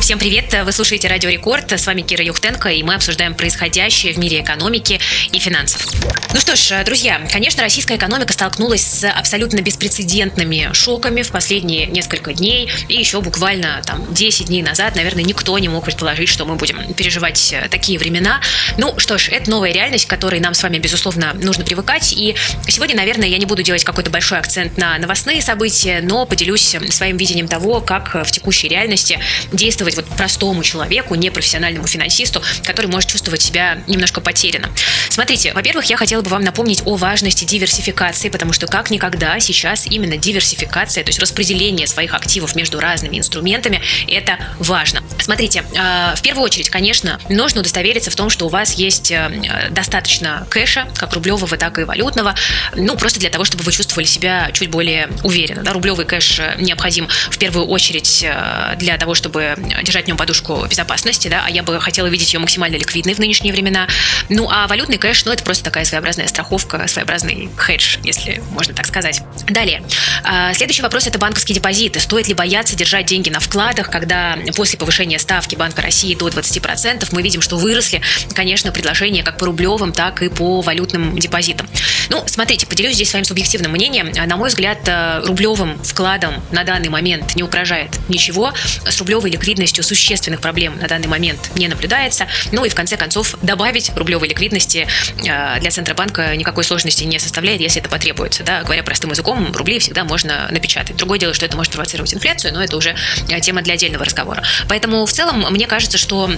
Всем привет! Вы слушаете Радио Рекорд. С вами Кира Юхтенко, и мы обсуждаем происходящее в мире экономики и финансов. Ну что ж, друзья, конечно, российская экономика столкнулась с абсолютно беспрецедентными шоками в последние несколько дней. И еще буквально там 10 дней назад, наверное, никто не мог предположить, что мы будем переживать такие времена. Ну что ж, это новая реальность, к которой нам с вами, безусловно, нужно привыкать. И сегодня, наверное, я не буду делать какой-то большой акцент на новостные события, но поделюсь своим видением того, как в текущей реальности действовать советовать вот простому человеку, непрофессиональному финансисту, который может чувствовать себя немножко потерянно? Смотрите, во-первых, я хотела бы вам напомнить о важности диверсификации, потому что как никогда сейчас именно диверсификация, то есть распределение своих активов между разными инструментами, это важно. Смотрите, э, в первую очередь, конечно, нужно удостовериться в том, что у вас есть э, достаточно кэша, как рублевого, так и валютного, ну, просто для того, чтобы вы чувствовали себя чуть более уверенно. Да? Рублевый кэш необходим в первую очередь э, для того, чтобы держать в нем подушку безопасности, да, а я бы хотела видеть ее максимально ликвидной в нынешние времена. Ну, а валютный кэш, ну, это просто такая своеобразная страховка, своеобразный хедж, если можно так сказать. Далее. А, следующий вопрос – это банковские депозиты. Стоит ли бояться держать деньги на вкладах, когда после повышения ставки Банка России до 20% мы видим, что выросли, конечно, предложения как по рублевым, так и по валютным депозитам. Ну, смотрите, поделюсь здесь своим субъективным мнением. На мой взгляд, э, рублевым вкладом на данный момент не угрожает ничего. С рублевой ликвидностью существенных проблем на данный момент не наблюдается. Ну и в конце концов, добавить рублевой ликвидности э, для Центробанка никакой сложности не составляет, если это потребуется. Да? Говоря простым языком, рубли всегда можно напечатать. Другое дело, что это может провоцировать инфляцию, но это уже э, тема для отдельного разговора. Поэтому в целом мне кажется, что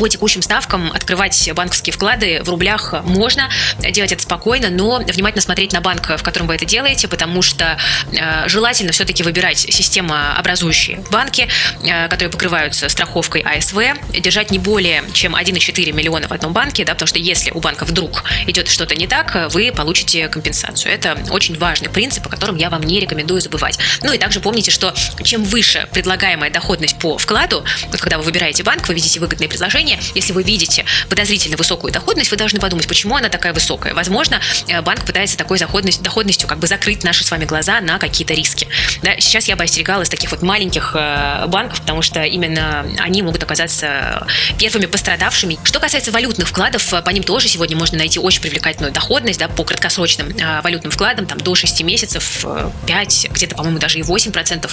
по текущим ставкам открывать банковские вклады в рублях можно, делать это спокойно, но внимательно смотреть на банк, в котором вы это делаете, потому что э, желательно все-таки выбирать системообразующие банки, э, которые покрываются страховкой АСВ, держать не более чем 1,4 миллиона в одном банке, да, потому что если у банка вдруг идет что-то не так, вы получите компенсацию. Это очень важный принцип, о котором я вам не рекомендую забывать. Ну и также помните, что чем выше предлагаемая доходность по вкладу, вот когда вы выбираете банк, вы видите выгодные предложения, компания, если вы видите подозрительно высокую доходность, вы должны подумать, почему она такая высокая. Возможно, э, банк пытается такой доходность, доходностью как бы закрыть наши с вами глаза на какие-то риски. Да, сейчас я бы остерегалась таких вот маленьких э, банков, потому что именно они могут оказаться первыми пострадавшими. Что касается валютных вкладов, э, по ним тоже сегодня можно найти очень привлекательную доходность да, по краткосрочным валютным вкладам, там до 6 месяцев, 5, где-то, по-моему, даже и 8%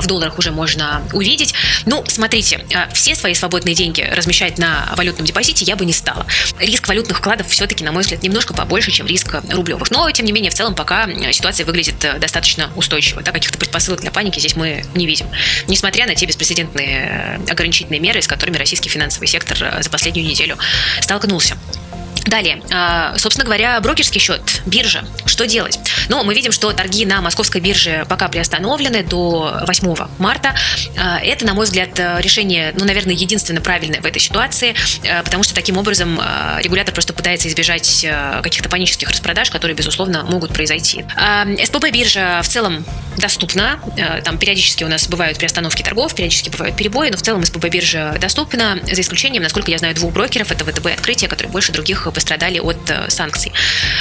в долларах уже можно увидеть. Ну, смотрите, все свои свободные деньги размещать размещать на валютном депозите я бы не стала. Риск валютных вкладов все-таки, на мой взгляд, немножко побольше, чем риск рублевых. Но, тем не менее, в целом пока ситуация выглядит э, достаточно устойчиво. Да, каких-то предпосылок для паники здесь мы не видим. Несмотря на те беспрецедентные э, ограничительные меры, с которыми российский финансовый сектор э, за последнюю неделю столкнулся. Далее, а, собственно говоря, брокерский счет, биржа. Что делать? Ну, мы видим, что торги на московской бирже пока приостановлены до 8 марта. А, это, на мой взгляд, решение, ну, наверное, единственно правильное в этой ситуации, а, потому что таким образом регулятор просто пытается избежать каких-то панических распродаж, которые, безусловно, могут произойти. СПБ биржа в целом доступна. Там периодически у нас бывают приостановки торгов, периодически бывают перебои, но в целом СПБ биржа доступна, за исключением, насколько я знаю, двух брокеров. Это ВТБ открытие, которые больше других пострадали от э, санкций.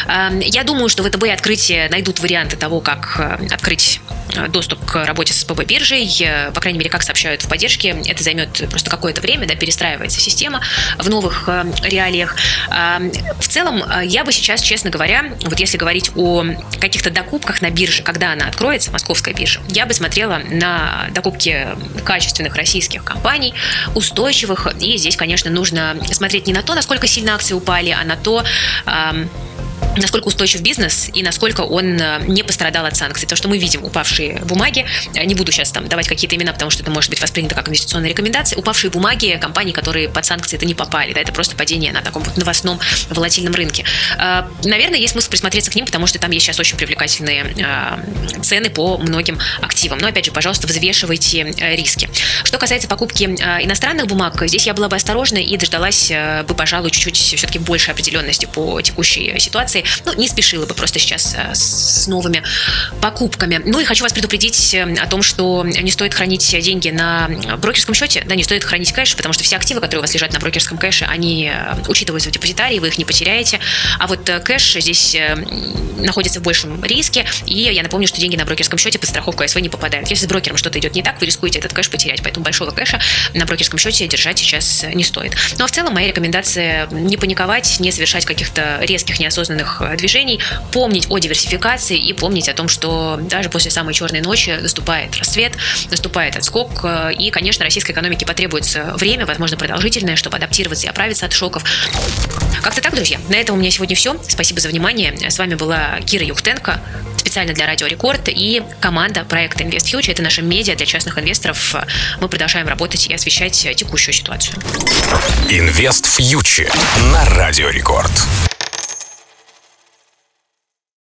Я думаю, что ВТБ открытие найдут варианты того, как э, открыть э, доступ к работе с СПБ биржей. По крайней мере, как сообщают в поддержке, это займет просто какое-то время, да, перестраивается система в новых реалиях. Эм, в целом, я бы сейчас, честно говоря, вот если говорить о каких-то докупках на бирже, когда она откроется, московская биржа, я бы смотрела на докупки качественных российских компаний, устойчивых. И здесь, конечно, нужно смотреть не на то, насколько сильно акции упали, а на то, насколько устойчив бизнес и насколько он э, не пострадал от санкций. То, что мы видим упавшие бумаги, э, не буду сейчас там давать какие-то имена, потому что это может быть воспринято как инвестиционная рекомендация, упавшие бумаги компаний, которые под санкции это не попали, да, это просто падение на таком вот новостном волатильном рынке. Э, наверное, есть смысл присмотреться к ним, потому что там есть сейчас очень привлекательные цены по многим активам. Но опять же, пожалуйста, взвешивайте риски. Что касается покупки иностранных бумаг, здесь я была бы осторожна и дождалась бы, пожалуй, чуть-чуть все-таки больше определенности по текущей ситуации инвестиции, ну, не спешила бы просто сейчас э, с новыми покупками. Ну и хочу вас предупредить э, о том, что не стоит хранить деньги на брокерском счете, да, не стоит хранить кэш, потому что все активы, которые у вас лежат на брокерском кэше, они учитываются в депозитарии, вы их не потеряете, а вот кэш здесь находится в большем риске, и я напомню, что деньги на брокерском счете под страховку АСВ не попадают. Если с брокером что-то идет не так, вы рискуете этот кэш потерять, поэтому большого кэша на брокерском счете держать сейчас не стоит. Ну а в целом моя рекомендация не паниковать, не совершать каких-то резких неосознанных э, движений, помнить о диверсификации и помнить о том, что даже после самой черной ночи наступает рассвет, наступает отскок, э, и, конечно, российской экономике потребуется время, возможно, продолжительное, чтобы адаптироваться и оправиться от шоков. Как-то так, друзья. На этом у меня сегодня все. Спасибо за внимание. С вами была Кира Юхтенко, специально для Радио Рекорд и команда проекта Invest Future. Это наша медиа для частных инвесторов. Мы продолжаем работать и освещать текущую ситуацию. Invest Future на Радио Рекорд.